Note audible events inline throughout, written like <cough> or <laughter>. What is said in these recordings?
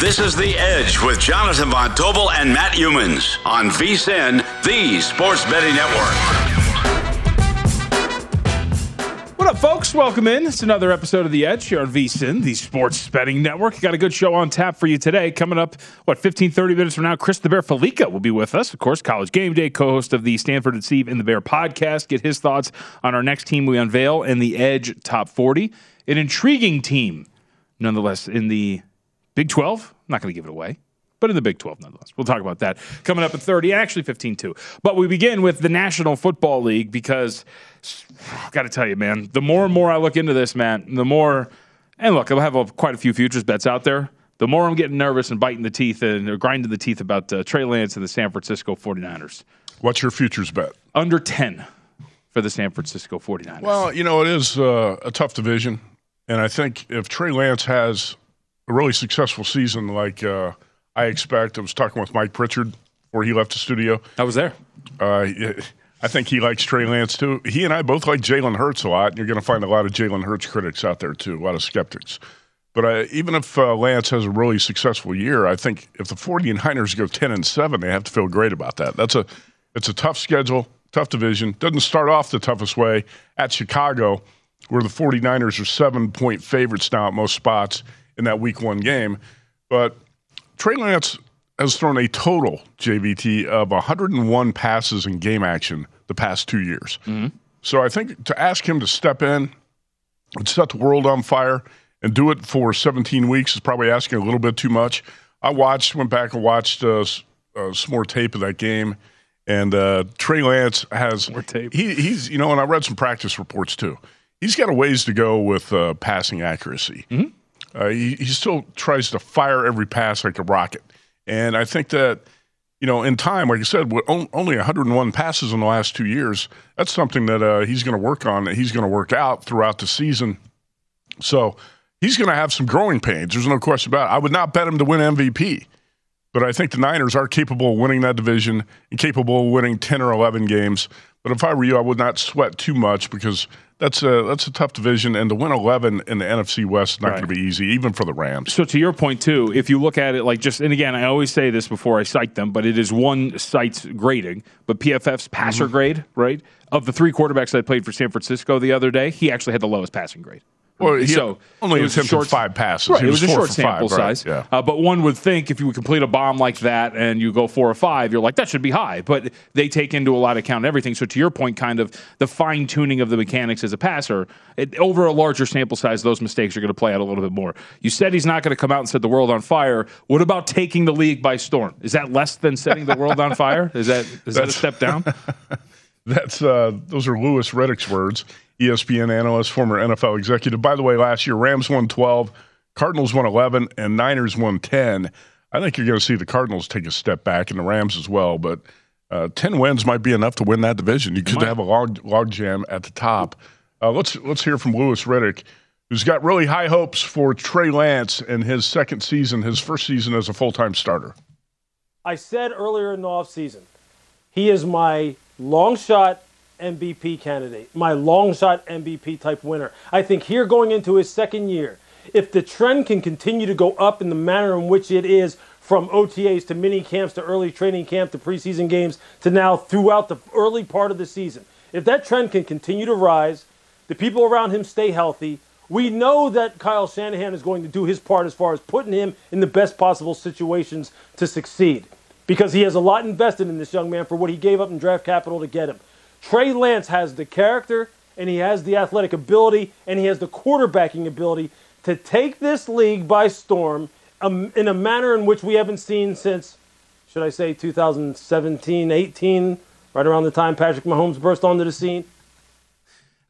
This is The Edge with Jonathan Von Tobel and Matt Youmans on VSIN, the Sports Betting Network. What up, folks? Welcome in. It's another episode of The Edge here on VSIN, the Sports Betting Network. Got a good show on tap for you today. Coming up, what, 15, 30 minutes from now, Chris the Bear Fallica will be with us. Of course, College Game Day, co host of the Stanford and Steve in the Bear podcast. Get his thoughts on our next team we unveil in the Edge Top 40. An intriguing team, nonetheless, in the Big 12, I'm not going to give it away, but in the Big 12 nonetheless. We'll talk about that coming up at 30, actually 15 too. But we begin with the National Football League because <sighs> I've got to tell you, man, the more and more I look into this, man, the more, and look, I'll have a, quite a few futures bets out there. The more I'm getting nervous and biting the teeth and grinding the teeth about uh, Trey Lance and the San Francisco 49ers. What's your futures bet? Under 10 for the San Francisco 49ers. Well, you know, it is uh, a tough division. And I think if Trey Lance has a really successful season like uh, I expect. I was talking with Mike Pritchard before he left the studio. I was there. Uh, I think he likes Trey Lance too. He and I both like Jalen Hurts a lot. And you're going to find a lot of Jalen Hurts critics out there too, a lot of skeptics. But uh, even if uh, Lance has a really successful year, I think if the 49ers go 10 and 7, they have to feel great about that. That's a it's a tough schedule, tough division. Doesn't start off the toughest way at Chicago, where the 49ers are seven point favorites now at most spots in that week one game. But Trey Lance has thrown a total, JVT, of 101 passes in game action the past two years. Mm-hmm. So I think to ask him to step in and set the world on fire and do it for 17 weeks is probably asking a little bit too much. I watched, went back and watched uh, uh, some more tape of that game. And uh, Trey Lance has more tape. He, he's, you know, and I read some practice reports too. He's got a ways to go with uh, passing accuracy. Mm-hmm. Uh, he, he still tries to fire every pass like a rocket. And I think that, you know, in time, like I said, with only 101 passes in the last two years, that's something that uh, he's going to work on, that he's going to work out throughout the season. So he's going to have some growing pains. There's no question about it. I would not bet him to win MVP, but I think the Niners are capable of winning that division and capable of winning 10 or 11 games. But if I were you, I would not sweat too much because that's a that's a tough division, and to win 11 in the NFC West is not right. going to be easy, even for the Rams. So to your point too, if you look at it like just, and again, I always say this before I cite them, but it is one site's grading, but PFF's passer mm-hmm. grade, right, of the three quarterbacks that played for San Francisco the other day, he actually had the lowest passing grade Well, so only it was attempted short- five passes. Right, it was, was a short for five, sample right, size. yeah. Uh, but one would think if you would complete a bomb like that and you go four or five, you're like that should be high. But they take into a lot of account everything. So to your point, kind of the fine tuning of the mechanics as a passer it, over a larger sample size, those mistakes are going to play out a little bit more. You said he's not going to come out and set the world on fire. What about taking the league by storm? Is that less than setting the world on fire? Is that is that a step down? <laughs> That's uh, those are Louis Riddick's words. ESPN analyst, former NFL executive. By the way, last year Rams won 12, Cardinals won 11, and Niners won 10. I think you're going to see the Cardinals take a step back, and the Rams as well. But uh, 10 wins might be enough to win that division. You could have a log log jam at the top. Uh, let's let's hear from Louis Riddick, who's got really high hopes for Trey Lance in his second season, his first season as a full time starter. I said earlier in the offseason, he is my long shot MVP candidate, my long shot MVP type winner. I think here going into his second year, if the trend can continue to go up in the manner in which it is from OTAs to mini camps to early training camp to preseason games to now throughout the early part of the season, if that trend can continue to rise, the people around him stay healthy. We know that Kyle Shanahan is going to do his part as far as putting him in the best possible situations to succeed because he has a lot invested in this young man for what he gave up in draft capital to get him. Trey Lance has the character and he has the athletic ability and he has the quarterbacking ability to take this league by storm um, in a manner in which we haven't seen since, should I say, 2017 18, right around the time Patrick Mahomes burst onto the scene.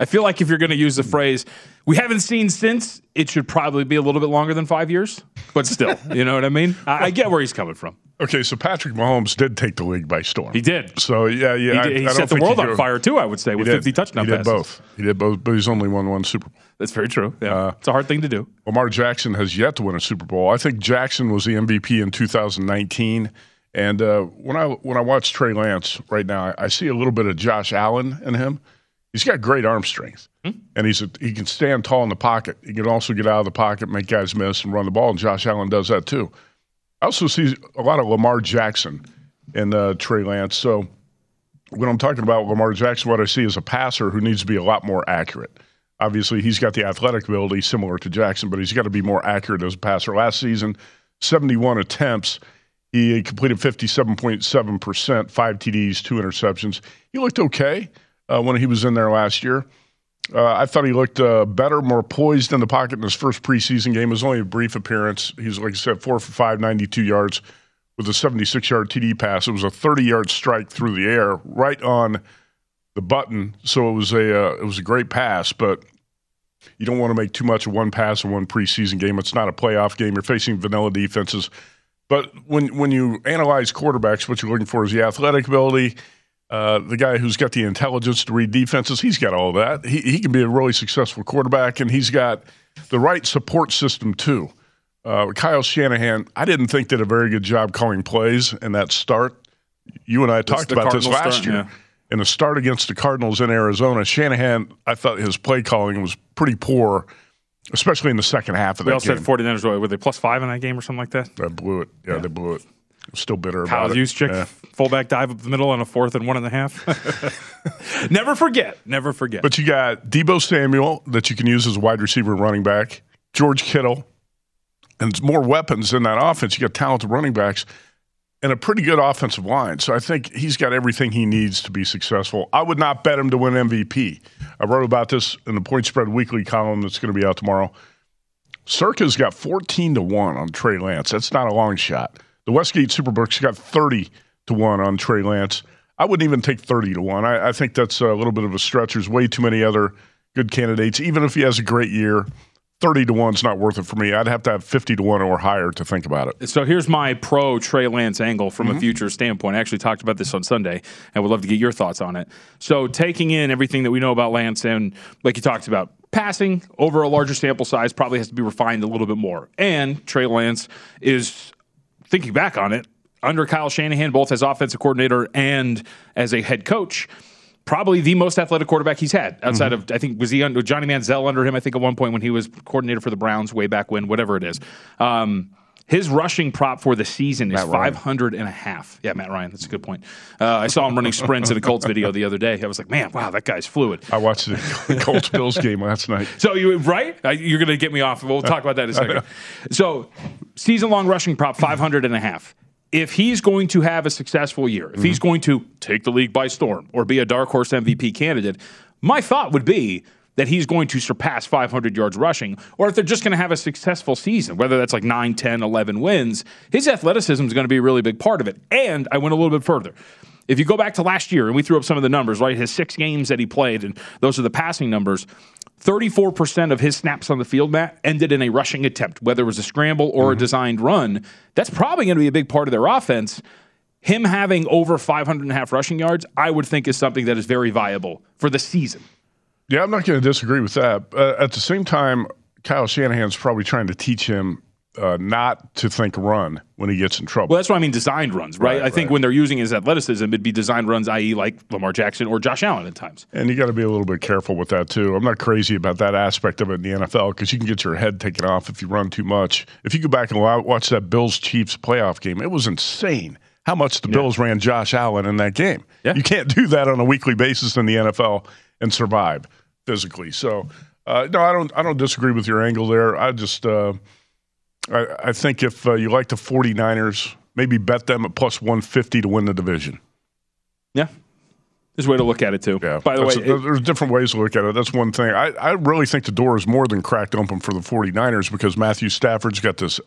I feel like if you're going to use the phrase "we haven't seen since," it should probably be a little bit longer than five years. But still, <laughs> you know what I mean. I, I get where he's coming from. Okay, so Patrick Mahomes did take the league by storm. He did. So yeah, yeah. He, I- did- he I set the world on fire too. I would say He with did. 50 touchdown He did passes. both. He did both, but he's only won one Super Bowl. That's very true. Yeah, Uh, it's a hard thing to do. Lamar Jackson has yet to win a Super Bowl. I think Jackson was the MVP in 2019. And uh, when I when I watch Trey Lance right now, I, I see a little bit of Josh Allen in him. He's got great arm strength, and he's a, he can stand tall in the pocket. He can also get out of the pocket, make guys miss, and run the ball. And Josh Allen does that too. I also see a lot of Lamar Jackson in uh, Trey Lance. So when I'm talking about Lamar Jackson, what I see is a passer who needs to be a lot more accurate. Obviously, he's got the athletic ability similar to Jackson, but he's got to be more accurate as a passer. Last season, 71 attempts. He completed 57.7%, five TDs, two interceptions. He looked okay uh, when he was in there last year. Uh, I thought he looked uh, better, more poised in the pocket in his first preseason game. It was only a brief appearance. He's, like I said, four for five, 92 yards with a 76 yard TD pass. It was a 30 yard strike through the air right on the button. So it was a uh, it was a great pass, but you don't want to make too much of one pass in one preseason game. It's not a playoff game. You're facing vanilla defenses. But when when you analyze quarterbacks, what you're looking for is the athletic ability. Uh, the guy who's got the intelligence to read defenses, he's got all that. He, he can be a really successful quarterback, and he's got the right support system too. Uh, Kyle Shanahan, I didn't think did a very good job calling plays in that start. You and I talked about this last start, year. yeah. In the start against the Cardinals in Arizona, Shanahan, I thought his play calling was pretty poor, especially in the second half of We that also game. had 49ers. Were they plus five in that game or something like that? They blew it. Yeah, they blew it. Still bitter Kyle about it. Juszczyk, Yeah. fullback dive up the middle on a fourth and one and a half. <laughs> never forget. Never forget. But you got Deebo Samuel that you can use as a wide receiver and running back, George Kittle, and more weapons in that offense. You got talented running backs and a pretty good offensive line. So I think he's got everything he needs to be successful. I would not bet him to win MVP. I wrote about this in the Point Spread Weekly column that's going to be out tomorrow. Circa's got 14 to 1 on Trey Lance. That's not a long shot. The Westgate Superbooks got 30 to 1 on Trey Lance. I wouldn't even take 30 to 1. I, I think that's a little bit of a stretch. There's way too many other good candidates. Even if he has a great year, 30 to 1 is not worth it for me. I'd have to have 50 to 1 or higher to think about it. So here's my pro Trey Lance angle from Mm-hmm. a future standpoint. I actually talked about this on Sunday and would love to get your thoughts on it. So taking in everything that we know about Lance and like you talked about, passing over a larger sample size probably has to be refined a little bit more. And Trey Lance is thinking back on it, under Kyle Shanahan, both as offensive coordinator and as a head coach, probably the most athletic quarterback he's had outside of I think was he under Johnny Manziel under him I think at one point when he was coordinator for the Browns way back when whatever it is. Um, His rushing prop for the season is Matt Ryan. 500 and a half. Yeah, Matt Ryan. That's a good point. Uh, I saw him running sprints in a Colts video the other day. I was like, man, wow, that guy's fluid. I watched the <laughs> Colts Bills game last night. So you right? Uh, You're going to get me off. We'll talk about that in a second. So season long rushing prop 500 and a half. If he's going to have a successful year, if he's going to take the league by storm or be a dark horse MVP candidate, my thought would be that he's going to surpass 500 yards rushing, or if they're just going to have a successful season, whether that's like 9, 10, 11 wins, his athleticism is going to be a really big part of it. And I went a little bit further. If you go back to last year, and we threw up some of the numbers, right? His six games that he played, and those are the passing numbers. 34% of his snaps on the field, Matt, ended in a rushing attempt, whether it was a scramble or a mm-hmm. designed run. That's probably going to be a big part of their offense. Him having over 500 and a half rushing yards, I would think is something that is very viable for the season. Yeah, I'm not going to disagree with that. Uh, at the same time, Kyle Shanahan's probably trying to teach him uh, not to think run when he gets in trouble. Well, that's what I mean designed runs, right? Right, I think when they're using his athleticism, it'd be designed runs, i.e., like Lamar Jackson or Josh Allen at times. And you got to be a little bit careful with that too. I'm not crazy about that aspect of it in the NFL because you can get your head taken off if you run too much. If you go back and watch that Bills Chiefs playoff game, it was insane how much the Bills ran Josh Allen in that game. Yeah. You can't do that on a weekly basis in the NFL and survive physically. So, uh, no, I don't. I don't disagree with your angle there. I just, uh, I, I think if uh, you like the 49ers, maybe bet them at plus 150 to win the division. Yeah. There's a way to look at it, too. Yeah. By the way, That's- it- there's different ways to look at it. That's one thing. I, I really think the door is more than cracked open for the 49ers because Matthew Stafford's got this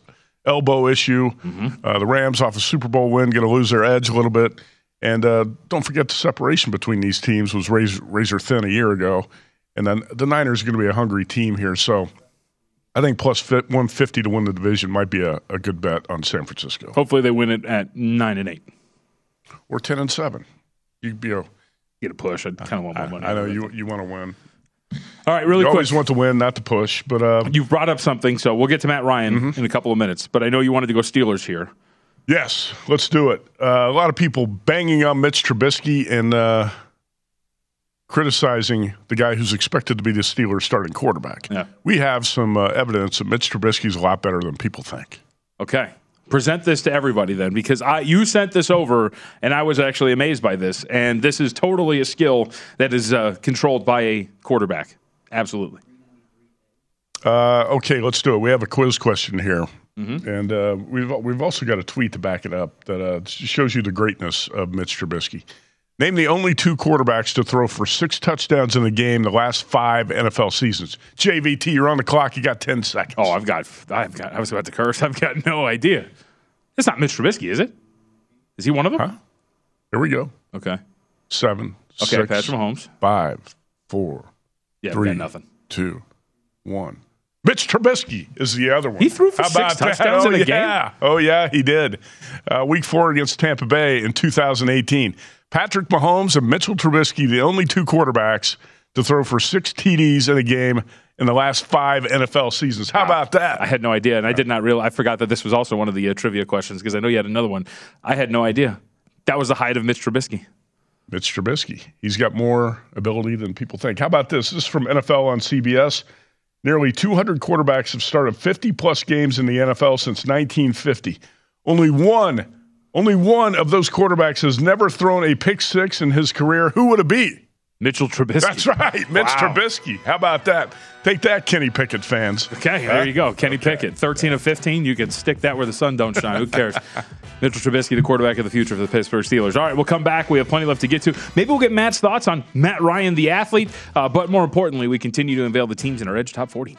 elbow issue. Mm-hmm. Uh, the Rams, off a Super Bowl win, going to lose their edge a little bit. And uh, don't forget the separation between these teams was razor, razor thin a year ago. And then the Niners are going to be a hungry team here. So I think 150 to win the division might be a, a good bet on San Francisco. hopefully they win it at 9 and 8. Or 10 and 7. You'd be a, Get a push. I kind of want more money. I know you, you want to win. All right, really You quick. always want to win, not to push. But uh, You've brought up something, so we'll get to Matt Ryan Mm-hmm. in a couple of minutes. But I know you wanted to go Steelers here. Yes, let's do it. Uh, a lot of people banging on Mitch Trubisky and uh, criticizing the guy who's expected to be the Steelers' starting quarterback. Yeah. We have some uh, evidence that Mitch Trubisky's a lot better than people think. Okay. Present this to everybody then, because I you sent this over, and I was actually amazed by this. And this is totally a skill that is uh, controlled by a quarterback. Absolutely. Uh, okay, let's do it. We have a quiz question here, and uh, we've we've also got a tweet to back it up that uh, shows you the greatness of Mitch Trubisky. Name the only two quarterbacks to throw for six touchdowns in a game the last five NFL seasons. JVT, you're on the clock. You got ten seconds. Oh, I've got, I've got. I was about to curse. I've got no idea. It's not Mitch Trubisky, is it? Is he one of them? Huh? Here we go. Okay. Seven, Okay. six, Patrick Mahomes. five, four, Yeah, three, nothing. two, one. Mitch Trubisky is the other one. He threw for How six that? touchdowns oh, in a game? yeah. Oh, yeah, he did. Uh, week four against Tampa Bay in 2018. Patrick Mahomes and Mitchell Trubisky, the only two quarterbacks to throw for six TDs in a game in the last five NFL seasons. How about that? I had no idea, and I did not realize. I forgot that this was also one of the uh, trivia questions because I know you had another one. I had no idea. That was the height of Mitch Trubisky. Mitch Trubisky. He's got more ability than people think. How about this? This is from NFL on CBS. Nearly 200 quarterbacks have started 50 plus games in the NFL since 1950. Only one, only one of those quarterbacks has never thrown a pick six in his career. Who would it be? Mitchell Trubisky. That's right, Mitch Wow. Trubisky. How about that? Take that, Kenny Pickett fans. Okay, there you go. Kenny Pickett, 13 of 15. You can stick that where the sun don't shine. Who cares? <laughs> Mitchell Trubisky, the quarterback of the future for the Pittsburgh Steelers. All right, we'll come back. We have plenty left to get to. Maybe we'll get Matt's thoughts on Matt Ryan, the athlete. Uh, but more importantly, we continue to unveil the teams in our Edge Top 40.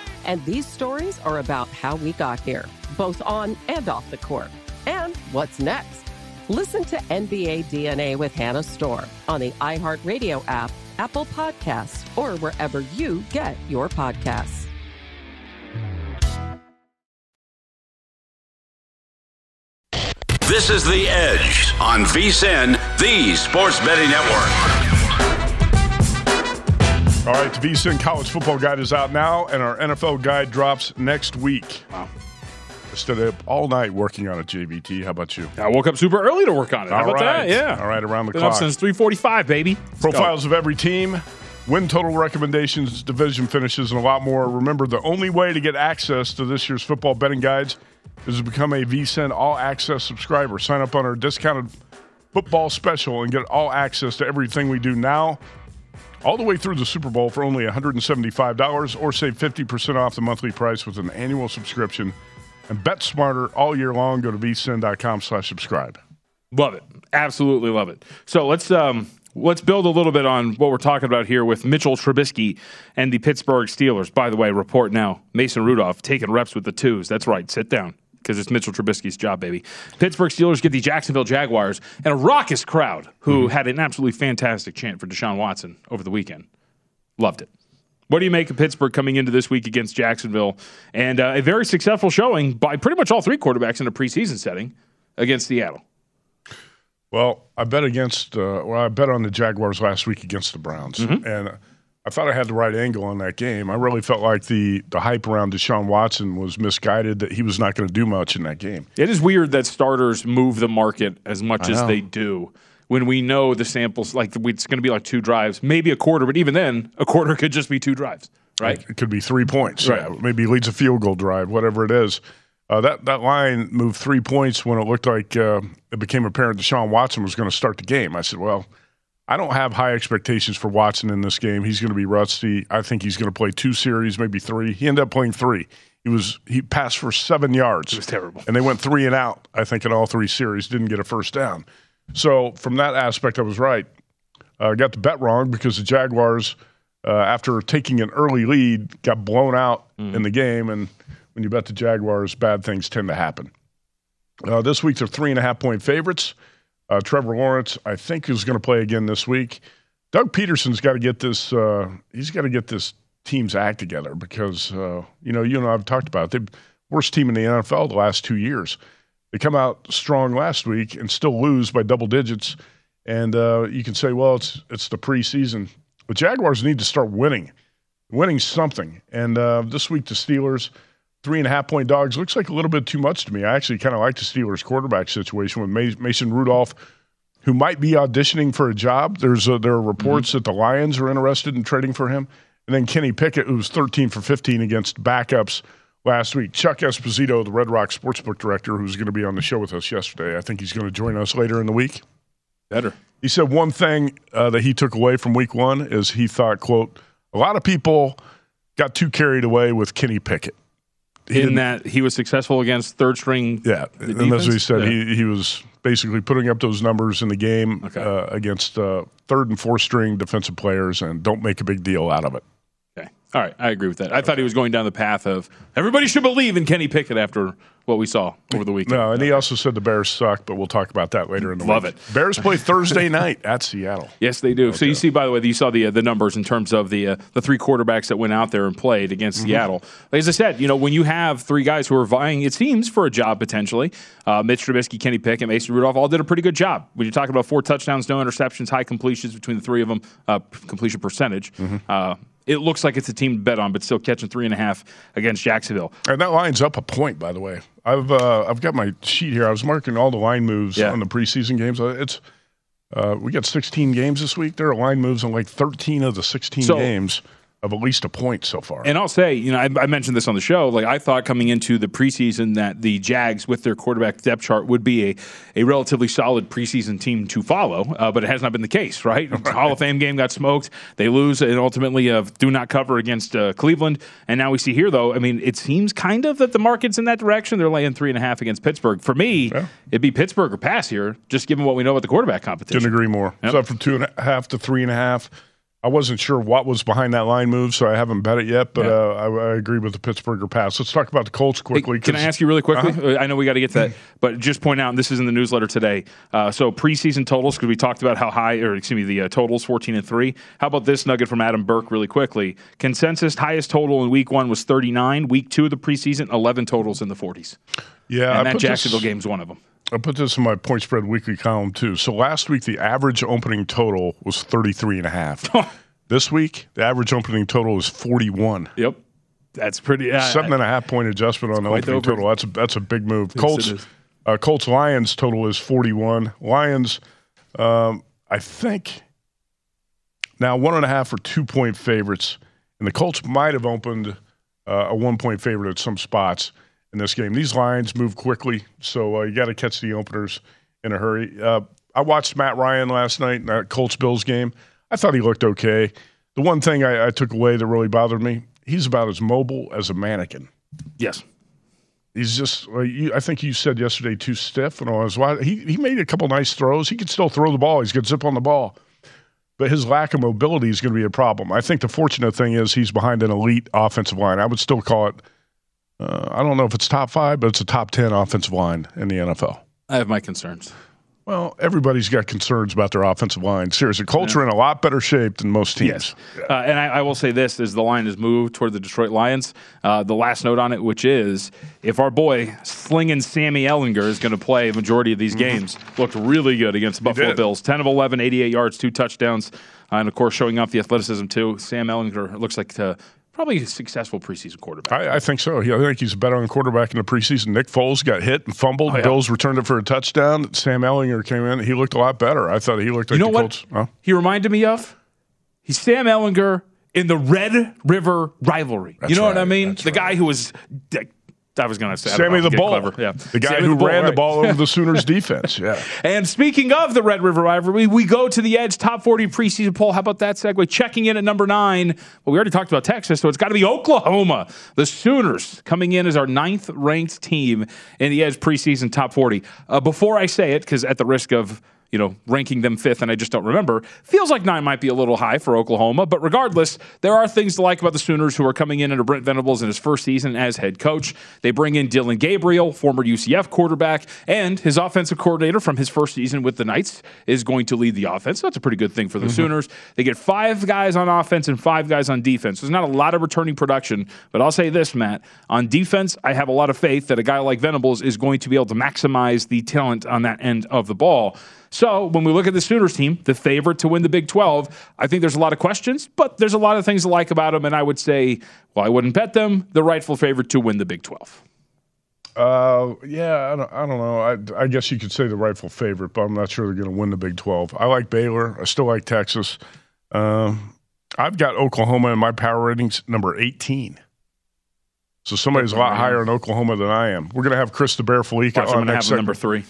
And these stories are about how we got here, both on and off the court. And what's next? Listen to NBA DNA with Hannah Storm on the iHeartRadio app, Apple Podcasts, or wherever you get your podcasts. This is The Edge on VSIN, the Sports Betting Network. All right, the VSIN College Football Guide is out now, and our NFL Guide drops next week. Wow. I stood up all night working on a JVT. How about you? I woke up super early to work on it. How All about right. that? Yeah. All right, around the Been clock. up since 345, baby. Let's go. Profiles of every team, win total recommendations, division finishes, and a lot more. Remember, the only way to get access to this year's football betting guides is to become a VSIN All Access subscriber. Sign up on our discounted football special and get all access to everything we do now, all the way through the Super Bowl for only $175, or save 50% off the monthly price with an annual subscription. And bet smarter all year long. Go to vsin.com slash subscribe. Love it. Absolutely love it. So let's um let's build a little bit on what we're talking about here with Mitchell Trubisky and the Pittsburgh Steelers. By the way, report now. Mason Rudolph taking reps with the twos. That's right. Sit down. Because it's Mitchell Trubisky's job, baby. Pittsburgh Steelers get the Jacksonville Jaguars and a raucous crowd who had an absolutely fantastic chant for Deshaun Watson over the weekend. Loved it. What do you make of Pittsburgh coming into this week against Jacksonville and uh, a very successful showing by pretty much all three quarterbacks in a preseason setting against Seattle? Well, I bet against. Uh, well, I bet on the Jaguars last week against the Browns, Mm-hmm. and I thought I had the right angle on that game. I really felt like the the hype around Deshaun Watson was misguided. That he was not going to do much in that game. It is weird that starters move the market as much I as know. they do when we know the samples, like it's going to be like two drives, maybe a quarter, but even then, a quarter <laughs> could just be two drives, right? It could be three points. Right. Yeah, maybe leads a field goal drive, whatever it is. Uh, that that line moved three points when it looked like uh, it became apparent Deshaun Watson was going to start the game. I said, well. I don't have high expectations for Watson in this game. He's going to be rusty. I think he's going to play two series, maybe three. He ended up playing three. He was he passed for seven yards. It was terrible. And they went three and out. I think in all three series, didn't get a first down. So from that aspect, I was right. I uh, got the bet wrong because the Jaguars, uh, after taking an early lead, got blown out in the game. And when you bet the Jaguars, bad things tend to happen. Uh, this week, they're three and a half point favorites. Uh, Trevor Lawrence, I think, is going to play again this week. Doug Peterson's got to get this. Uh, he's got to get this team's act together because uh, you know you and I've talked about it. the worst team in the NFL the last two years. They come out strong last week and still lose by double digits. And uh, you can say, well, it's it's the preseason. The Jaguars need to start winning, winning something. And uh, this week, the Steelers, three and a half point dogs, looks like a little bit too much to me. I actually kind of like the Steelers quarterback situation with Mason Rudolph, who might be auditioning for a job. There's a, there are reports mm-hmm. that the Lions are interested in trading for him. And then Kenny Pickett, who was 13 for 15 against backups last week. Chuck Esposito, the Red Rock Sportsbook director, who's going to be on the show with us yesterday, I think he's going to join us later in the week. Better. He said one thing uh, that he took away from week one is he thought, quote, a lot of people got too carried away with Kenny Pickett. He in that he was successful against third string. Yeah, and that's what he said. Yeah. He, he was basically putting up those numbers in the game okay. uh, against uh, third and fourth string defensive players, and don't make a big deal out of it. Okay, all right, I agree with that. I thought he was going down the path of everybody should believe in Kenny Pickett after what we saw over the weekend. No, and he also said the Bears suck, but we'll talk about that later in the Love week. it. Bears play Thursday night at Seattle. <laughs> Yes, they do. Okay. So you see, by the way, you saw the uh, the numbers in terms of the uh, the three quarterbacks that went out there and played against mm-hmm. Seattle. As I said, you know, when you have three guys who are vying, it seems for a job potentially, uh, Mitch Trubisky, Kenny Pickett, Mason Rudolph all did a pretty good job. When you're talking about four touchdowns, no interceptions, high completions between the three of them, uh, completion percentage. Mm-hmm uh, it looks like it's a team to bet on, but still catching three and a half against Jacksonville. And that line's up a point, by the way. I've uh, I've got my sheet here. I was marking all the line moves yeah. on the preseason games. Uh, it's uh, we got 16 games this week. There are line moves on like 13 of the 16 so, games of at least a point so far. And I'll say, you know, I, I, mentioned this on the show. Like I thought coming into the preseason that the Jags with their quarterback depth chart would be a, a relatively solid preseason team to follow, uh, but it has not been the case, <laughs> right? Hall of Fame game got smoked. They lose and ultimately uh, do not cover against uh, Cleveland. And now we see here, though, I mean, it seems kind of that the market's in that direction. They're laying three and a half against Pittsburgh. For me, yeah. it'd be Pittsburgh or pass here, just given what we know about the quarterback competition. Couldn't agree more. Yep. So from two and a half to three and a half. I wasn't sure what was behind that line move, so I haven't bet it yet. But yeah. uh, I, I, agree with the Pittsburgher pass. Let's talk about the Colts quickly. Hey, can I ask you really quickly? Uh-huh. I know we got to get to that, but just point out, and this is in the newsletter today. Uh, so preseason totals, because we talked about how high, or excuse me, the uh, totals fourteen and three. How about this nugget from Adam Burke, really quickly? Consensus highest total in Week One was thirty nine. Week Two of the preseason, eleven totals in the forties. Yeah, and I that Jacksonville game is one of them. I put this in my point spread weekly column too. So last week the average opening total was 33 and a half. <laughs> This week, the average opening total is 41. Yep. That's pretty. Uh, Seven and a half point adjustment on the opening over. total. That's a, that's a big move. Yes, Colts, uh, Colts Lions total is 41. Lions, um, I think, now one and a half or two point favorites. And the Colts might have opened uh, a one point favorite at some spots in this game. These lines move quickly, so uh, you got to catch the openers in a hurry. Uh, I watched Matt Ryan last night in that Colts Bills game. I thought he looked okay. The one thing I, I took away that really bothered me, he's about as mobile as a mannequin. Yes. He's just, you, I think you said yesterday, too stiff and all. His, he, he made a couple nice throws. He could still throw the ball. He's got zip on the ball. But his lack of mobility is going to be a problem. I think the fortunate thing is he's behind an elite offensive line. I would still call it, uh, I don't know if it's top five, but it's a top 10 offensive line in the NFL. I have my concerns. Well, everybody's got concerns about their offensive line. Seriously, Colts yeah. are in a lot better shape than most teams. Yes. Uh, and I, I, will say this as the line has moved toward the Detroit Lions. Uh, the last note on it, which is if our boy slinging Sammy Ehlinger is going to play a majority of these mm-hmm. games, looked really good against the Buffalo Bills. 10 of 11, 88 yards, two touchdowns. Uh, and of course, showing off the athleticism too. Sam Ehlinger looks like to probably a successful preseason quarterback. I, I think so. I think he's a better on quarterback in the preseason. Nick Foles got hit and fumbled. Oh, yeah. Bills returned it for a touchdown. Sam Ehlinger came in. He looked a lot better. I thought he looked like you know the what Colts. Huh? He reminded me of. He's Sam Ehlinger in the Red River rivalry. That's you know right. what I mean? That's the right. guy who was I was going to say Sammy the Bull, yeah, the guy Sammy who the ran right. the ball over the <laughs> Sooners defense. Yeah. And speaking of the Red River rivalry, we go to the Edge top forty preseason poll. How about that segue? Checking in at number nine. Well, we already talked about Texas, so it's got to be Oklahoma. The Sooners coming in as our ninth ranked team in the Edge preseason top forty. Uh, before I say it, because at the risk of you know, ranking them fifth, and I just don't remember. Feels like nine might be a little high for Oklahoma, but regardless, there are things to like about the Sooners who are coming in under Brent Venables in his first season as head coach. They bring in Dillon Gabriel, former UCF quarterback, and his offensive coordinator from his first season with the Knights is going to lead the offense. So that's a pretty good thing for the mm-hmm. Sooners. They get five guys on offense and five guys on defense. There's not a lot of returning production, but I'll say this, Matt. On defense, I have a lot of faith that a guy like Venables is going to be able to maximize the talent on that end of the ball. So when we look at the Sooners team, the favorite to win the Big 12, I think there's a lot of questions, but there's a lot of things to like about them. And I would say, well, I wouldn't bet them the rightful favorite to win the Big 12. Uh, yeah, I don't, I don't know. I, I guess you could say the rightful favorite, but I'm not sure they're going to win the Big 12. I like Baylor. I still like Texas. Um, I've got Oklahoma in my power ratings number 18. So somebody's a lot higher in Oklahoma than I am. We're going to have Chris the Bear Fallica on next have number three.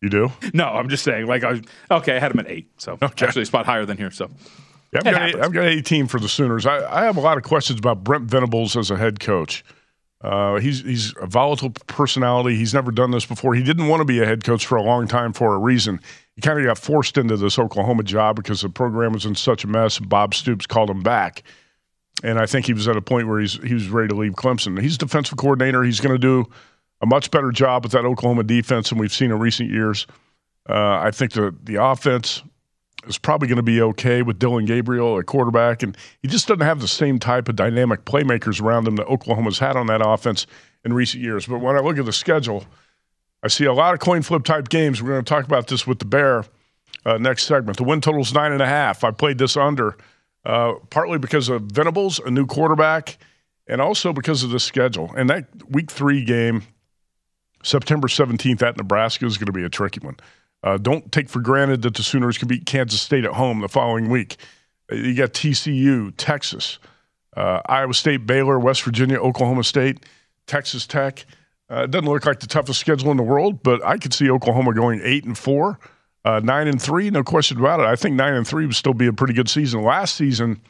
You do? No, I'm just saying. Like, I okay, I had him at eight, so okay. actually a spot higher than here. So, yeah, I've, got I've got 18 for the Sooners. I, I, have a lot of questions about Brent Venables as a head coach. Uh, he's he's a volatile personality. He's never done this before. He didn't want to be a head coach for a long time for a reason. He kind of got forced into this Oklahoma job because the program was in such a mess. Bob Stoops called him back, and I think he was at a point where he's he was ready to leave Clemson. He's defensive coordinator. He's going to do a much better job with that Oklahoma defense than we've seen in recent years. Uh, I think the the offense is probably going to be okay with Dillon Gabriel at quarterback, and he just doesn't have the same type of dynamic playmakers around him that Oklahoma's had on that offense in recent years. But when I look at the schedule, I see a lot of coin flip type games. We're going to talk about this with the Bear uh, next segment. The win total is nine and a half. I played this under uh, partly because of Venables, a new quarterback, and also because of the schedule. And that week three game September 17th at Nebraska is going to be a tricky one. Uh, don't take for granted that the Sooners can beat Kansas State at home the following week. Uh, you got TCU, Texas, uh, Iowa State, Baylor, West Virginia, Oklahoma State, Texas Tech. Uh, it doesn't look like the toughest schedule in the world, but I could see Oklahoma going eight and four, uh, nine and three, no question about it. I think nine and three would still be a pretty good season. Last season,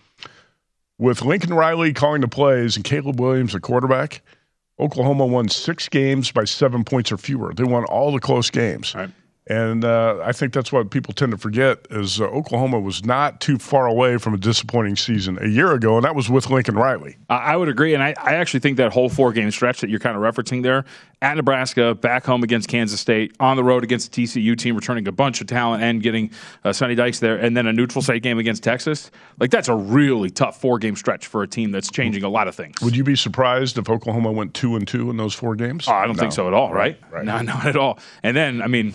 with Lincoln Riley calling the plays and Caleb Williams, a quarterback – Oklahoma won six games by seven points or fewer. They won all the close games. Right. And uh, I think that's what people tend to forget is uh, Oklahoma was not too far away from a disappointing season a year ago, and that was with Lincoln Riley. I would agree, and I, I actually think that whole four game stretch that you're kind of referencing there at Nebraska, back home against Kansas State, on the road against the TCU team, returning a bunch of talent and getting uh, Sonny Dykes there, and then a neutral site game against Texas. Like that's a really tough four game stretch for a team that's changing a lot of things. Would you be surprised if Oklahoma went two and two in those four games? Oh, I don't no. think so at all. Right? right? No, <laughs> not at all. And then, I mean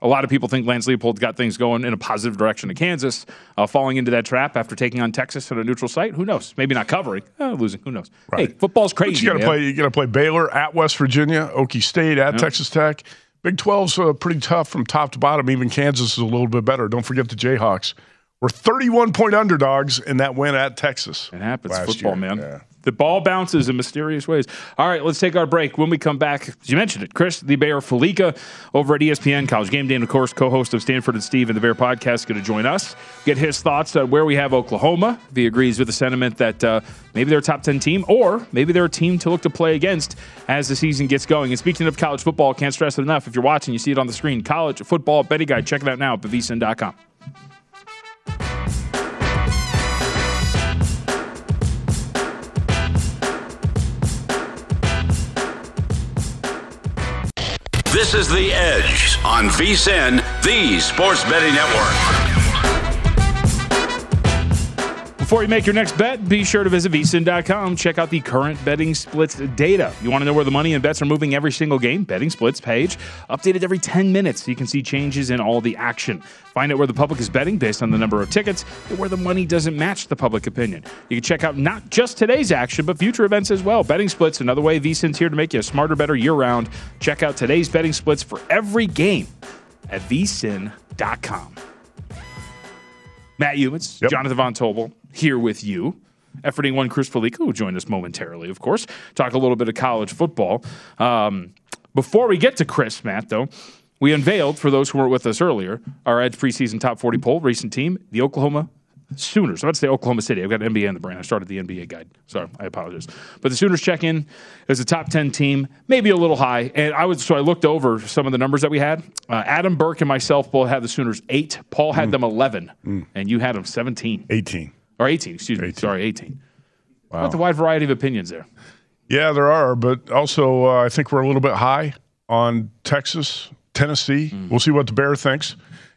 a lot of people think Lance Leipold got things going in a positive direction to Kansas, uh, falling into that trap after taking on Texas at a neutral site. Who knows? Maybe not covering, uh, losing. Who knows? Right. Hey, football's crazy. But you got to play. You got to play Baylor at West Virginia, Okie State at yep. Texas Tech. Big 12's uh, pretty tough from top to bottom. Even Kansas is a little bit better. Don't forget the Jayhawks. We're 31 point underdogs in that win at Texas. It happens. Football, year. man. Yeah. The ball bounces in mysterious ways. All right, let's take our break. When we come back, you mentioned it, Chris the Bear Fallica over at ESPN College Game Day, and of course, co-host of Stanford and Steve and the Bear podcast, going to join us. Get his thoughts on where we have Oklahoma. If he agrees with the sentiment that uh, maybe they're a top ten team, or maybe they're a team to look to play against as the season gets going. And speaking of college football, can't stress it enough. If you're watching, you see it on the screen. College football betting guide. Check it out now at vsin.com. This is The Edge on VSIN, the sports betting network. Before you make your next bet, be sure to visit vsin.com. Check out the current betting splits data. You want to know where the money and bets are moving every single game? Betting splits page, updated every 10 minutes so you can see changes in all the action. Find out where the public is betting based on the number of tickets and where the money doesn't match the public opinion. You can check out not just today's action, but future events as well. Betting splits, another way VSIN's here to make you a smarter, better year round. Check out today's betting splits for every game at vsin.com. Matt Youmans, yep. Jonathan Von Tobel, here with you. Efforting one Chris Fallica, who joined us momentarily, of course. Talk a little bit of college football. Um, before we get to Chris, Matt, though, we unveiled, for those who weren't with us earlier, our Edge preseason top 40 poll, recent team, the Oklahoma Sooners. I'm about to say Oklahoma City. I've got NBA in the brain. I started the NBA guide. Sorry, I apologize. But the Sooners check in as a top 10 team, maybe a little high. And I was so I looked over some of the numbers that we had. Uh, Adam Burke and myself both had the Sooners eight. Paul had them 11, and you had them 17. 18. Or 18, excuse me. Sorry, 18. Wow. Not the wide variety of opinions there. Yeah, there are, but also uh, I think we're a little bit high on Texas, Tennessee. Mm. We'll see what the Bear thinks.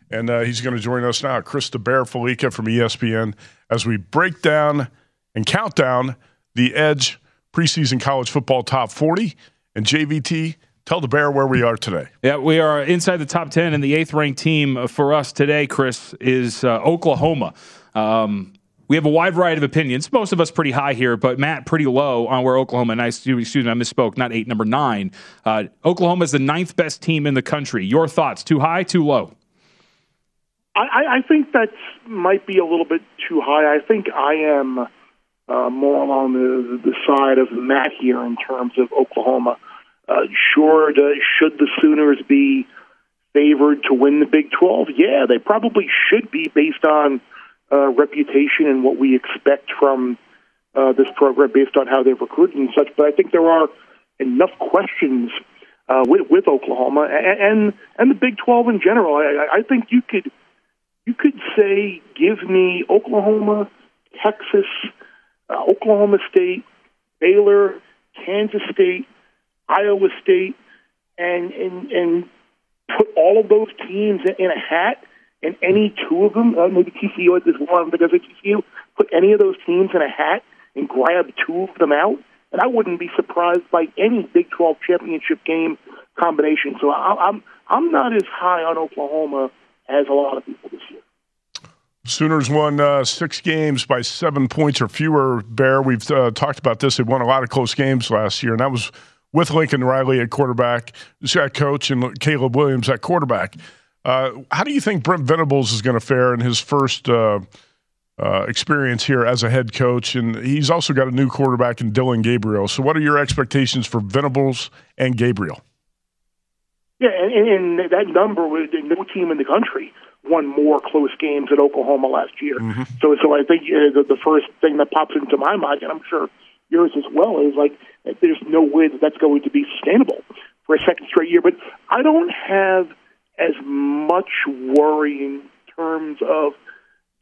And uh, he's going to join us now, Chris the Bear Fallica from ESPN, as we break down and count down the Edge preseason college football top 40. And JVT, tell the Bear where we are today. Yeah, we are inside the top 10, and the eighth ranked team for us today, Chris, is uh, Oklahoma. Um, we have a wide variety of opinions. Most of us pretty high here, but Matt pretty low on where Oklahoma. And I, excuse me, I misspoke. Not eight, number nine. Uh, Oklahoma is the ninth best team in the country. Your thoughts? Too high? Too low? I, I think that might be a little bit too high. I think I am uh, more along the, the side of Matt here in terms of Oklahoma. Uh, sure, the, should the Sooners be favored to win the Big 12? Yeah, they probably should be based on uh, reputation and what we expect from uh, this program based on how they've recruited and such. But I think there are enough questions uh, with, with Oklahoma and, and and the Big 12 in general. I, I think you could you could say, give me Oklahoma, Texas, uh, Oklahoma State, Baylor, Kansas State, Iowa State, and and and put all of those teams in, in a hat, and any two of them, uh, maybe TCU at this one because of TCU, put any of those teams in a hat and grab two of them out, and I wouldn't be surprised by any Big 12 championship game combination. So I, I'm I'm not as high on Oklahoma as a lot of people this year. Sooners won uh, six games by seven points or fewer. Bear, we've uh, talked about this. They won a lot of close games last year, and that was with Lincoln Riley at quarterback, at coach, and Caleb Williams at quarterback. Uh, how do you think Brent Venables is going to fare in his first uh, uh, experience here as a head coach? And he's also got a new quarterback in Dillon Gabriel. So, what are your expectations for Venables and Gabriel? Yeah, and, and that number was no team in the country won more close games at Oklahoma last year. So, so I think uh, the, the first thing that pops into my mind, and I'm sure yours as well, is like there's no way that that's going to be sustainable for a second straight year. But I don't have as much worry in terms of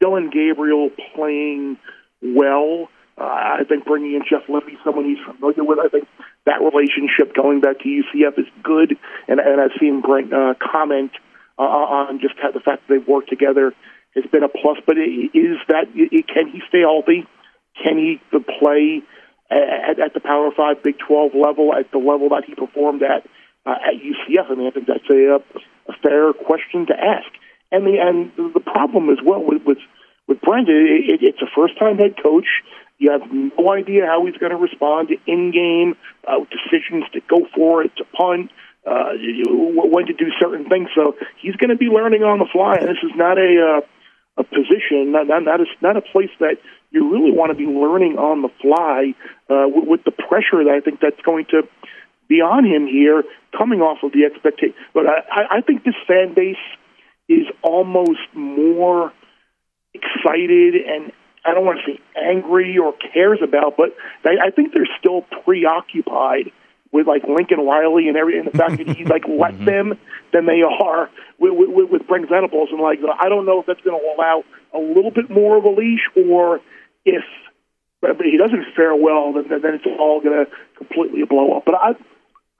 Dillon Gabriel playing well. Uh, I think bringing in Jeff Lebby, someone he's familiar with, I think that relationship going back to UCF is good. And, and I've seen Brent uh, comment uh, on just how the fact that they've worked together has been a plus. But it, is that it, can he stay healthy? Can he play at, at the Power Five, Big Twelve level at the level that he performed at uh, at UCF? I mean, I think that's a, a fair question to ask. And the and the problem as well with with, with Brent, it, it's a first time head coach. You have no idea how he's going to respond to in game uh, decisions to go for it, to punt uh, when to do certain things. So he's going to be learning on the fly. And this is not a uh, a position, not not not a, not a place that you really want to be learning on the fly uh, with, with the pressure that I think that's going to be on him here, coming off of the expectation. But I, I think this fan base is almost more excited and I don't want to say angry or cares about, but I, I think they're still preoccupied with like Lincoln Riley and every and the fact that he like <laughs> let mm-hmm. them than they are with with, with Brent Venables and like I don't know if that's going to allow a little bit more of a leash or if but he doesn't fare well then then it's all going to completely blow up. But I,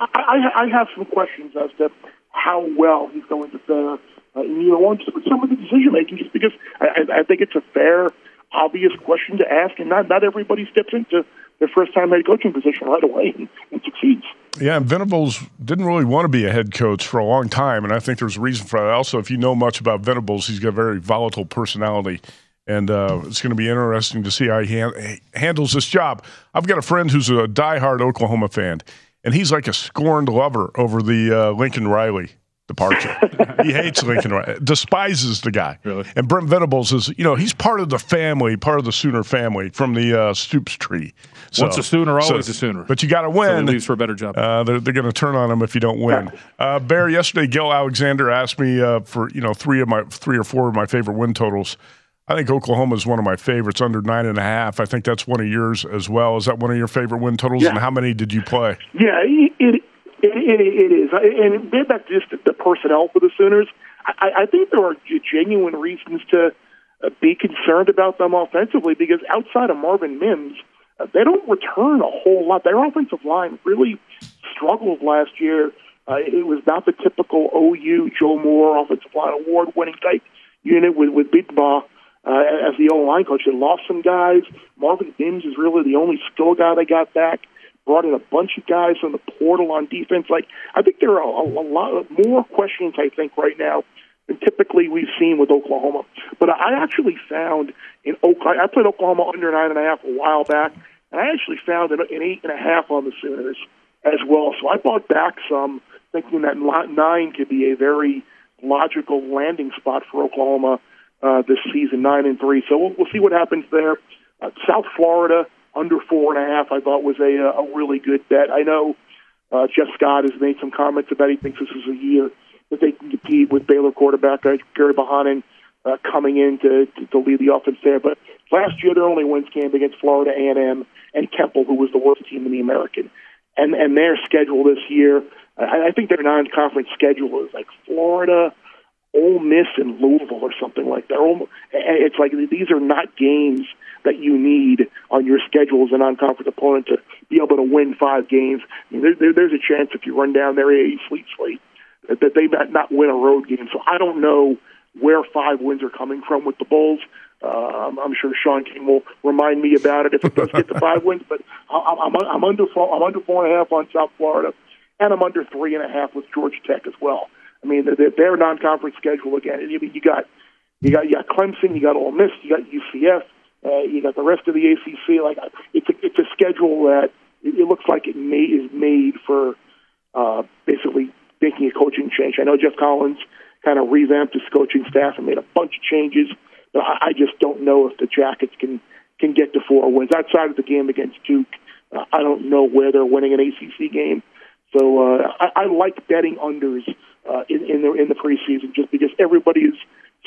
I I have some questions as to how well he's going to fare. Uh, you know, on some of the decision making, just because I, I think it's a fair, obvious question to ask, and not not everybody steps into their first time head coaching position right away and, and succeeds. Yeah, and Venables didn't really want to be a head coach for a long time, and I think there's a reason for that. Also, if you know much about Venables, he's got a very volatile personality, and uh, it's going to be interesting to see how he han- handles this job. I've got a friend who's a diehard Oklahoma fan, and he's like a scorned lover over the uh, Lincoln Riley departure. <laughs> he hates Lincoln Riley, despises the guy. Really? And Brent Venables is, you know, he's part of the family, part of the Sooner family from the uh, Stoops tree. So, Once a Sooner, always a Sooner. But you got to win. he leaves for a better job. Uh, they're they're going to turn on him if you don't win. <laughs> Uh, Bear, yesterday, Gill Alexander asked me uh, for you know three of my three or four of my favorite win totals. I think Oklahoma is one of my favorites, under nine and a half. I think that's one of yours as well. Is that one of your favorite win totals? Yeah. And how many did you play? Yeah, it it, it, it is, and get back to just the personnel for the Sooners. I, I think there are genuine reasons to uh, be concerned about them offensively because outside of Marvin Mims, uh, they don't return a whole lot. Their offensive line really struggled last year. Uh, it was not the typical OU Joe Moore offensive line award winning type unit with with Big Ba uh, as the O line coach. They lost some guys. Marvin Mims is really the only skill guy they got back. Brought in a bunch of guys from the portal on defense. Like I think there are a, a lot more questions. I think right now than typically we've seen with Oklahoma. But I actually found in Oklahoma, I played Oklahoma under nine and a half a while back, and I actually found an, an eight and a half on the Sooners as well. So I bought back some, thinking that nine could be a very logical landing spot for Oklahoma uh, this season, nine and three. So we'll, we'll see what happens there. Uh, South Florida under four and a half, I thought was a, a really good bet. I know uh, Jeff Scott has made some comments about he thinks this is a year that they can compete with Baylor quarterback uh, Gerry Bohanon uh, coming in to, to, to lead the offense there. But last year, their only wins came against Florida A&M and Temple, who was the worst team in the American. And and their schedule this year, I, I think their non-conference schedule is like Florida, Ole Miss, and Louisville or something like that. It's like these are not games that you need on your schedule as a non-conference opponent to be able to win five games. I mean, there, there, there's a chance if you run down their AAU sleep slate that they might not win a road game. So I don't know where five wins are coming from with the Bulls. Um, I'm sure Sean King will remind me about it if it does get to five <laughs> wins. But I'm, I'm, I'm under four, I'm under four and a half on South Florida, and I'm under three and a half with Georgia Tech as well. I mean, they're, they're non-conference schedule again. And you, you got you got you got Clemson, you got Ole Miss, you got UCF, uh, you got the rest of the ACC. Like it's a, it's a schedule that it, looks like it may, is made for uh, basically making a coaching change. I know Geoff Collins kind of revamped his coaching staff and made a bunch of changes, but I, I just don't know if the Jackets can can get to four wins outside of the game against Duke. Uh, I don't know where they're winning an ACC game, so uh, I, I like betting unders uh, in in the in the preseason just because everybody is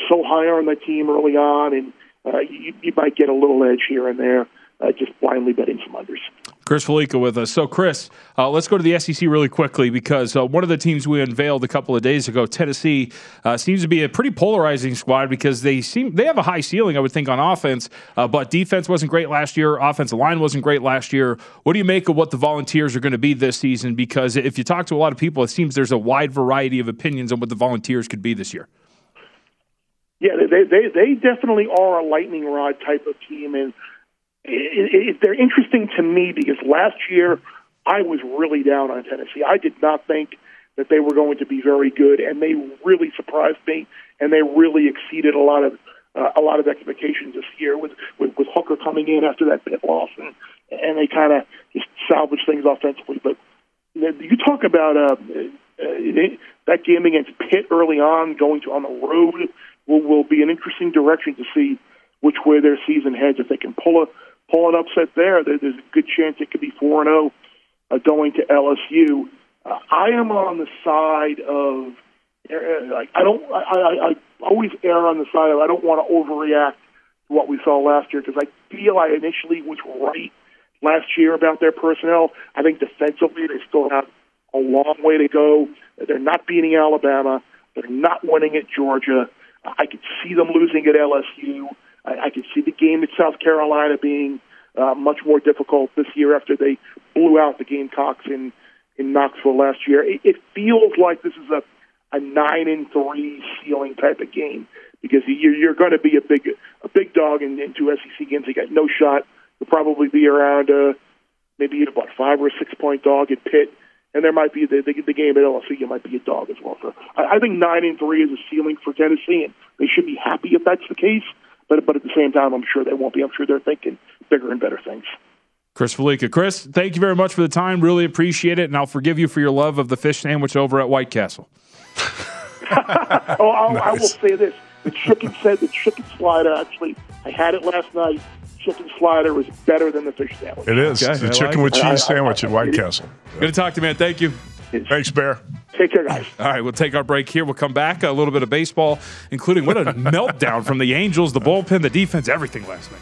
so high on the team early on, and uh, you, you might get a little edge here and there uh, just blindly betting some unders. Chris Fallica with us. So, Chris, uh, let's go to the SEC really quickly because uh, one of the teams we unveiled a couple of days ago, Tennessee, uh, seems to be a pretty polarizing squad because they seem they have a high ceiling, I would think, on offense, uh, but defense wasn't great last year. Offensive line wasn't great last year. What do you make of what the Volunteers are going to be this season? Because if you talk to a lot of people, it seems there's a wide variety of opinions on what the Volunteers could be this year. Yeah, they they they definitely are a lightning rod type of team, and it, it, they're interesting to me because last year I was really down on Tennessee. I did not think that they were going to be very good, and they really surprised me, and they really exceeded a lot of uh, a lot of expectations this year with, with with Hooker coming in after that pit loss, and and they kind of just salvaged things offensively. But you talk about uh, uh, that game against Pitt early on, going to on the road will will be an interesting direction to see which way their season heads. If they can pull a pull an upset there, there's a good chance it could be 4 0 uh, going to LSU. Uh, I am on the side of, uh, like, I don't, I, I, I always err on the side of I don't want to overreact to what we saw last year because I feel I initially was right last year about their personnel. I think defensively they still have a long way to go. They're not beating Alabama. They're not winning at Georgia. I could see them losing at LSU. I, I could see the game at South Carolina being uh, much more difficult this year after they blew out the Gamecocks in in Knoxville last year. It, it feels like this is a a nine and three ceiling type of game because you're, you're going to be a big a big dog in, in two SEC games. You got no shot. You'll probably be around uh, maybe about five or six point dog at Pitt, and there might be the, the, the game at LSU. You might be a dog as well. So I, I think nine and three is a ceiling for Tennessee, and they should be happy if that's the case. But but at the same time, I'm sure they won't be. I'm sure they're thinking bigger and better things. Chris Fallica. Chris, thank you very much for the time. Really appreciate it, and I'll forgive you for your love of the fish sandwich over at White Castle. <laughs> <laughs> oh, I'll, nice. I will say this: the chicken said the chicken slider. Actually, I had it last night. Chicken slider was better than the fish sandwich. It is okay, the I chicken like with cheese I, sandwich I, at White Castle. Good to talk to you, man. Thank you. Thanks, Bear. Take care, guys. All right, we'll take our break here. We'll come back. A little bit of baseball, including what a <laughs> meltdown from the Angels, the bullpen, the defense, everything last night.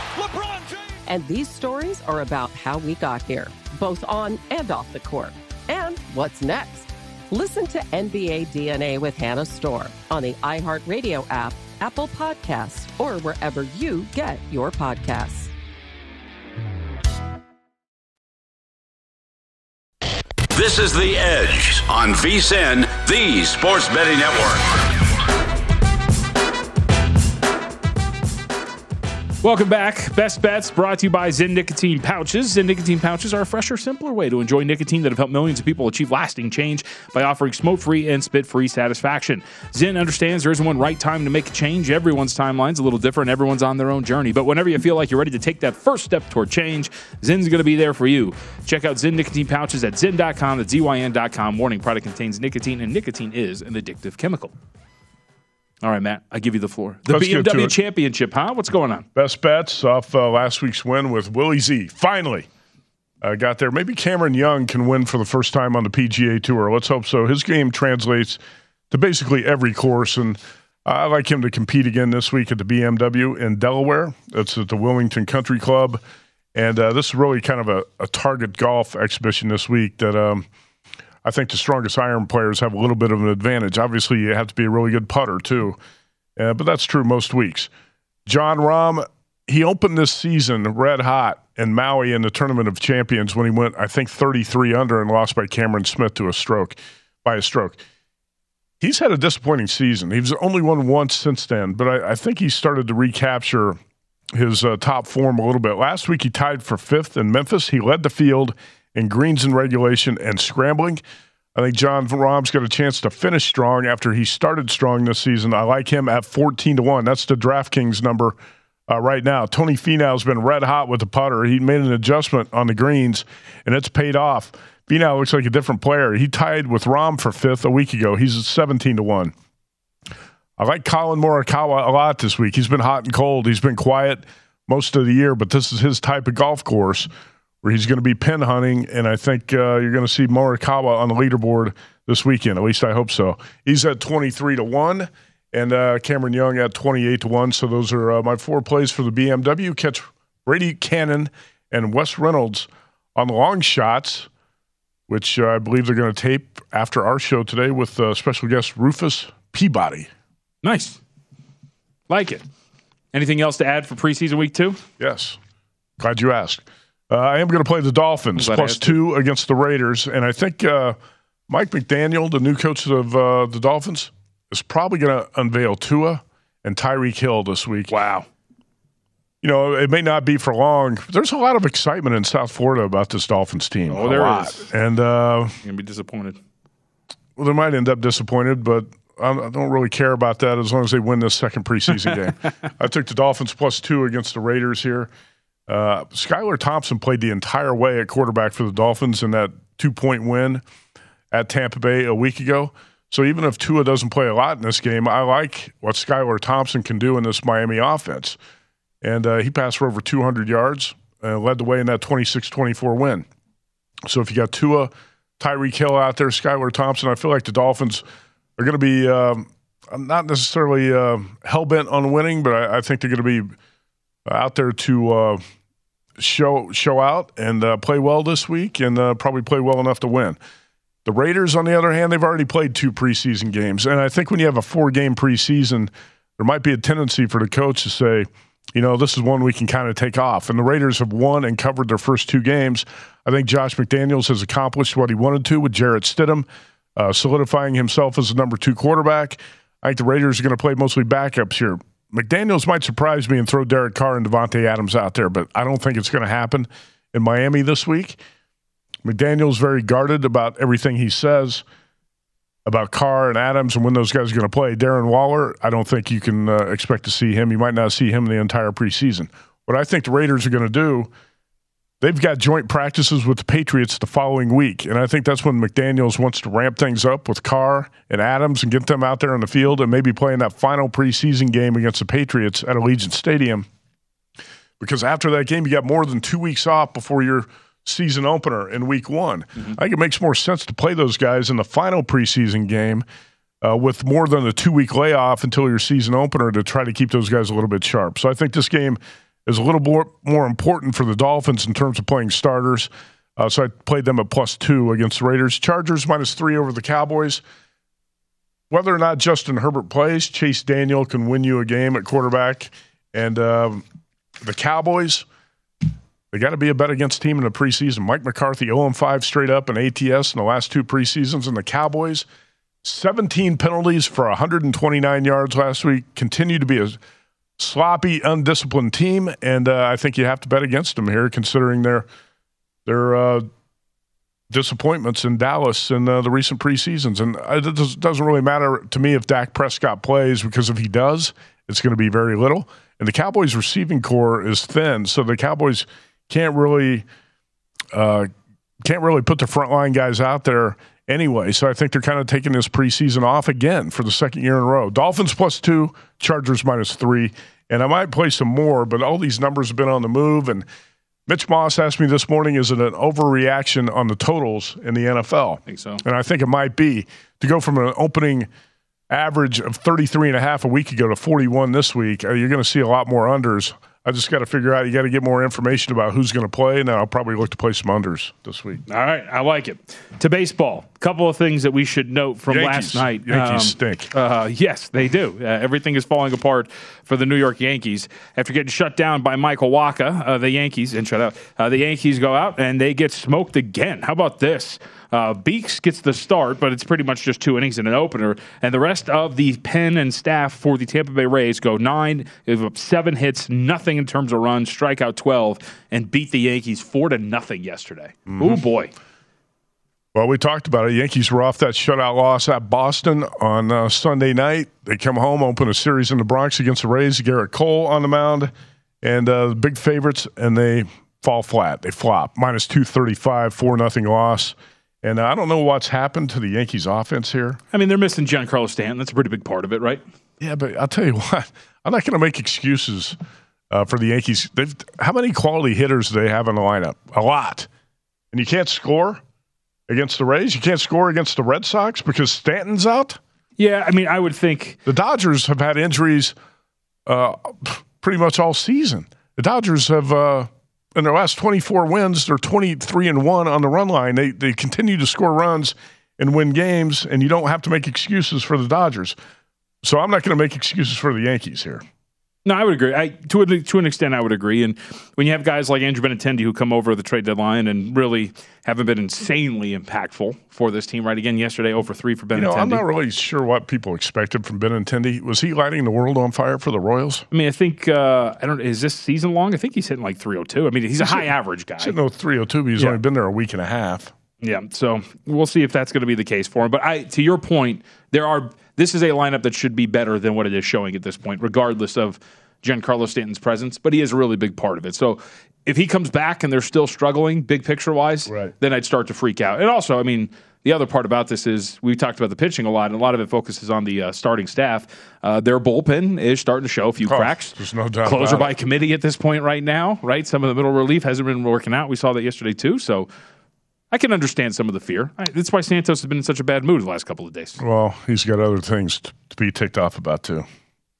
And these stories are about how we got here, both on and off the court. And what's next? Listen to NBA DNA with Hannah Storm on the iHeartRadio app, Apple Podcasts, or wherever you get your podcasts. This is The Edge on VSIN, the Sports Betting Network. Welcome back. Best Bets brought to you by Zyn Nicotine Pouches. Zyn Nicotine Pouches are a fresher, simpler way to enjoy nicotine that have helped millions of people achieve lasting change by offering smoke free and spit free satisfaction. Zyn understands there isn't one right time to make a change. Everyone's timeline's a little different. Everyone's on their own journey. But whenever you feel like you're ready to take that first step toward change, Zyn's going to be there for you. Check out Zyn Nicotine Pouches at Zyn.com. That's ZYN.com. Warning product contains nicotine, and nicotine is an addictive chemical. All right, Matt, I give you the floor. The Let's BMW. Championship, huh? What's going on? Best bets off uh, last week's win with Willie Z. Finally uh, got there. Maybe Cameron Young can win for the first time on the PGA Tour. Let's hope so. His game translates to basically every course, and I like him to compete again this week at the BMW in Delaware. It's at the Wilmington Country Club, and uh, this is really kind of a, a target golf exhibition this week that. Um, I think the strongest iron players have a little bit of an advantage. Obviously, you have to be a really good putter too, uh, but that's true most weeks. Jon Rahm, he opened this season red hot in Maui in the Tournament of Champions when he went, I think, 33 under and lost by Cameron Smith to a stroke, by a stroke. He's had a disappointing season. He's only won once since then, but I, I think he started to recapture his uh, top form a little bit. Last week, he tied for fifth in Memphis. He led the field in greens and regulation and scrambling. I think Jon Rahm's got a chance to finish strong after he started strong this season. I like him at 14 to 1. That's the DraftKings number uh, right now. Tony Finau's been red hot with the putter. He made an adjustment on the greens, and it's paid off. Finau looks like a different player. He tied with Rahm for fifth a week ago. He's at 17 to 1. I like Collin Morikawa a lot this week. He's been hot and cold. He's been quiet most of the year, but this is his type of golf course where he's going to be pin hunting, and I think uh, you're going to see Morikawa on the leaderboard this weekend. At least I hope so. He's at 23 to one, and uh, Cameron Young at 28 to one. So those are uh, my four plays for the BMW. Catch Brady Kannon and Wes Reynolds on the long shots, which uh, I believe they're going to tape after our show today with uh, special guest Rufus Peabody. Nice, like it. Anything else to add for preseason week two? Yes. Glad you asked. Uh, I am going to play the Dolphins plus two against the Raiders, and I think uh, Mike McDaniel, the new coach of uh, the Dolphins, is probably going to unveil Tua and Tyreek Hill this week. Wow. You know, it may not be for long. There's a lot of excitement in South Florida about this Dolphins team. Oh, there lot. is. And uh, You're gonna be disappointed. well, they might end up disappointed, but I I don't really care about that as long as they win this second preseason game. <laughs> I took the Dolphins plus two against the Raiders here. Uh, Skylar Thompson played the entire way at quarterback for the Dolphins in that two point win at Tampa Bay a week ago. So even if Tua doesn't play a lot in this game, I like what Skylar Thompson can do in this Miami offense. And uh, he passed for over 200 yards and led the way in that 26 24 win. So if you got Tua, Tyreek Hill out there, Skylar Thompson, I feel like the Dolphins are going to be um, not necessarily uh, hell bent on winning, but I, I think they're going to be out there to uh, show show out and uh, play well this week, and uh, probably play well enough to win. The Raiders, on the other hand, they've already played two preseason games, and I think when you have a four game preseason, there might be a tendency for the coach to say, you know, this is one we can kind of take off. And the Raiders have won and covered their first two games. I think Josh McDaniels has accomplished what he wanted to with Jarrett Stidham, uh, solidifying himself as the number two quarterback. I think the Raiders are going to play mostly backups here. McDaniels might surprise me and throw Derek Carr and Davante Adams out there, but I don't think it's going to happen in Miami this week. McDaniels very guarded about everything he says about Carr and Adams and when those guys are going to play. Darren Waller, I don't think you can uh, expect to see him. You might not see him the entire preseason. What I think the Raiders are going to do, they've got joint practices with the Patriots the following week, and I think that's when McDaniels wants to ramp things up with Carr and Adams and get them out there on the field and maybe playing that final preseason game against the Patriots at Allegiant Stadium. Because after that game, you got more than two weeks off before your season opener in week one. I think it makes more sense to play those guys in the final preseason game uh, with more than a two week layoff until your season opener to try to keep those guys a little bit sharp. So I think this game is a little more, more important for the Dolphins in terms of playing starters. Uh, so I played them at plus two against the Raiders. Chargers minus three over the Cowboys. Whether or not Justin Herbert plays, Chase Daniel can win you a game at quarterback. And um, the Cowboys, they got to be a bet against team in the preseason. Mike McCarthy 0 5 straight up in ATS in the last two preseasons. And the Cowboys, 17 penalties for 129 yards last week, continue to be a sloppy, undisciplined team. And uh, I think you have to bet against them here, considering their their uh, disappointments in Dallas in uh, the recent preseasons. And it does- doesn't really matter to me if Dak Prescott plays, because if he does, it's going to be very little. And the Cowboys' receiving core is thin, so the Cowboys can't really uh, can't really put the front line guys out there anyway. So I think they're kind of taking this preseason off again for the second year in a row. Dolphins plus two, Chargers minus three, and I might play some more, but all these numbers have been on the move. And Mitch Moss asked me this morning, is it an overreaction on the totals in the NFL? I think so. And I think it might be to go from an opening average of 33 and a half a week ago to 41 this week. Uh, you're going to see a lot more unders. I just got to figure out. You got to get more information about who's going to play, and then I'll probably look to play some unders this week. All right, I like it. To baseball, a couple of things that we should note from Yankees. last night. Yankees stink. Uh, yes, they do. Uh, everything is falling apart for the New York Yankees after getting shut down by Michael Wacha. Uh, the Yankees and shut out. Uh, the Yankees go out and they get smoked again. How about this? Uh, Beeks gets the start, but it's pretty much just two innings and an opener. And the rest of the pen and staff for the Tampa Bay Rays go nine, give up seven hits, nothing in terms of runs, strike out 12, and beat the Yankees four to nothing yesterday. Oh, boy. Well, we talked about it. Yankees were off that shutout loss at Boston on uh, Sunday night. They come home, open a series in the Bronx against the Rays. Gerrit Cole on the mound, and uh, big favorites, and they fall flat. They flop. Minus 235, 4 nothing loss. And I don't know what's happened to the Yankees offense here. I mean, they're missing Giancarlo Stanton. That's a pretty big part of it, right? Yeah, but I'll tell you <laughs> what, I'm not going to make excuses uh, for the Yankees. They've, how many quality hitters do they have in the lineup? A lot. And you can't score against the Rays? You can't score against the Red Sox because Stanton's out? Yeah, I mean, I would think. The Dodgers have had injuries uh, pretty much all season. The Dodgers have. Uh, in their last 24 wins, they're 23 and 1 on the run line. They they continue to score runs and win games, and you don't have to make excuses for the Dodgers. So I'm not going to make excuses for the Yankees here. No, I would agree. I, to, a, to an extent, I would agree. And when you have guys like Andrew Benintendi who come over the trade deadline and really haven't been insanely impactful for this team, right? Again, yesterday, over 3 for Benintendi. You know, I'm not really sure what people expected from Benintendi. Was he lighting the world on fire for the Royals? I mean, I think, uh, I don't is this season long? I think he's hitting like 302. I mean, he's, he's a high average guy. He's hitting 302, but he's yeah. only been there a week and a half. Yeah, so we'll see if that's going to be the case for him. But I, to your point, there are this is a lineup that should be better than what it is showing at this point, regardless of Giancarlo Stanton's presence, but he is a really big part of it. So if he comes back and they're still struggling, big picture wise, right. then I'd start to freak out. And also, I mean, the other part about this is we talked about the pitching a lot, and a lot of it focuses on the uh, starting staff. Uh, their bullpen is starting to show a few oh, cracks. There's no doubt. Closer by it. committee at this point right now, right? Some of the middle relief hasn't been working out. We saw that yesterday too. So I can understand some of the fear. That's why Santos has been in such a bad mood the last couple of days. Well, he's got other things to be ticked off about too.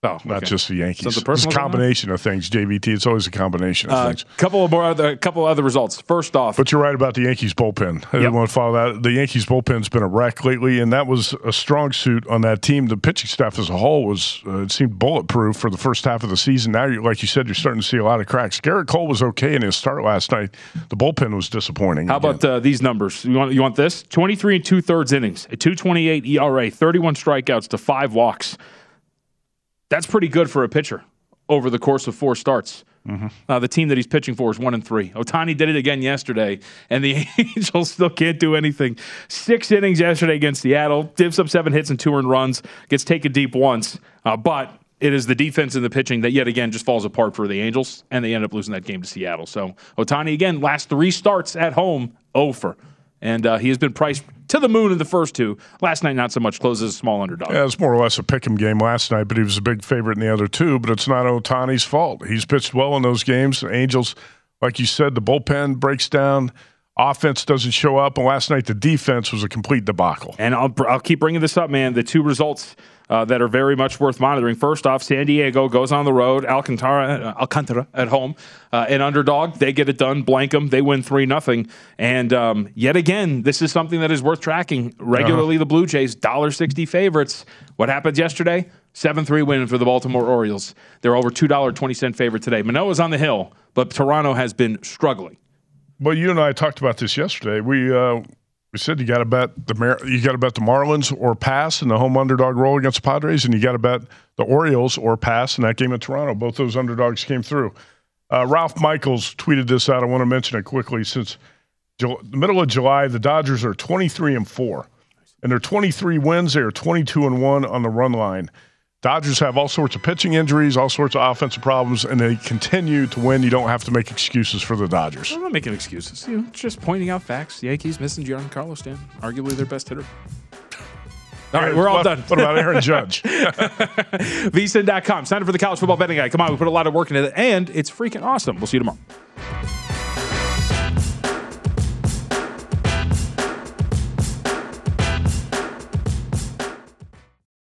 Oh, not okay. just the Yankees. So the it's a combination of things. JVT. It's always a combination of uh, things. Couple of more other, couple of other results. First off, but you're right about the Yankees bullpen. I didn't want to follow that. The Yankees bullpen's been a wreck lately, and that was a strong suit on that team. The pitching staff as a whole was uh, it seemed bulletproof for the first half of the season. Now, like you said, you're starting to see a lot of cracks. Gerrit Cole was okay in his start last night. The bullpen was disappointing. How again. about uh, these numbers? You want you want this? 23 and two thirds innings, a 2.28 ERA, 31 strikeouts to five walks. That's pretty good for a pitcher over the course of four starts. Mm-hmm. Uh, the team that he's pitching for is one and three. Ohtani did it again yesterday, and the <laughs> Angels still can't do anything. Six innings yesterday against Seattle, dips up seven hits and two earned runs, gets taken deep once, uh, but it is the defense and the pitching that yet again just falls apart for the Angels, and they end up losing that game to Seattle. So Ohtani again, last three starts at home, over. And uh, he has been priced to the moon in the first two. Last night, not so much. Closes a small underdog. Yeah, it's more or less a pick 'em game last night, but he was a big favorite in the other two. But it's not Ohtani's fault. He's pitched well in those games. The Angels, like you said, the bullpen breaks down. Offense doesn't show up, and last night the defense was a complete debacle. And I'll I'll keep bringing this up, man. The two results uh, that are very much worth monitoring. First off, San Diego goes on the road. Alcantara, uh, Alcantara at home, uh, an underdog. They get it done. Blank them. They win three nothing. And um, yet again, this is something that is worth tracking. Regularly, uh-huh. the Blue Jays dollar sixty favorites. What happened yesterday? Seven three win for the Baltimore Orioles. They're over two dollar twenty cent favorite today. Manoah's on the hill, but Toronto has been struggling. Well, you and I talked about this yesterday. We uh, we said you got to bet the Mar- you got to bet the Marlins or pass in the home underdog role against the Padres, and you got to bet the Orioles or pass in that game in Toronto. Both those underdogs came through. Uh, Ralph Michaels tweeted this out. I want to mention it quickly since the middle of July, the Dodgers are 23 and four, and their 23 wins. They are 22 and one on the run line. Dodgers have all sorts of pitching injuries, all sorts of offensive problems, and they continue to win. You don't have to make excuses for the Dodgers. I'm not making excuses. You know, just pointing out facts. The Yankees missing Giancarlo Stanton, arguably their best hitter. All right, we're all what, done. What about Aaron Judge? <laughs> VSIN.com. Sign up for the college football betting guide. Come on, we put a lot of work into it, and it's freaking awesome. We'll see you tomorrow.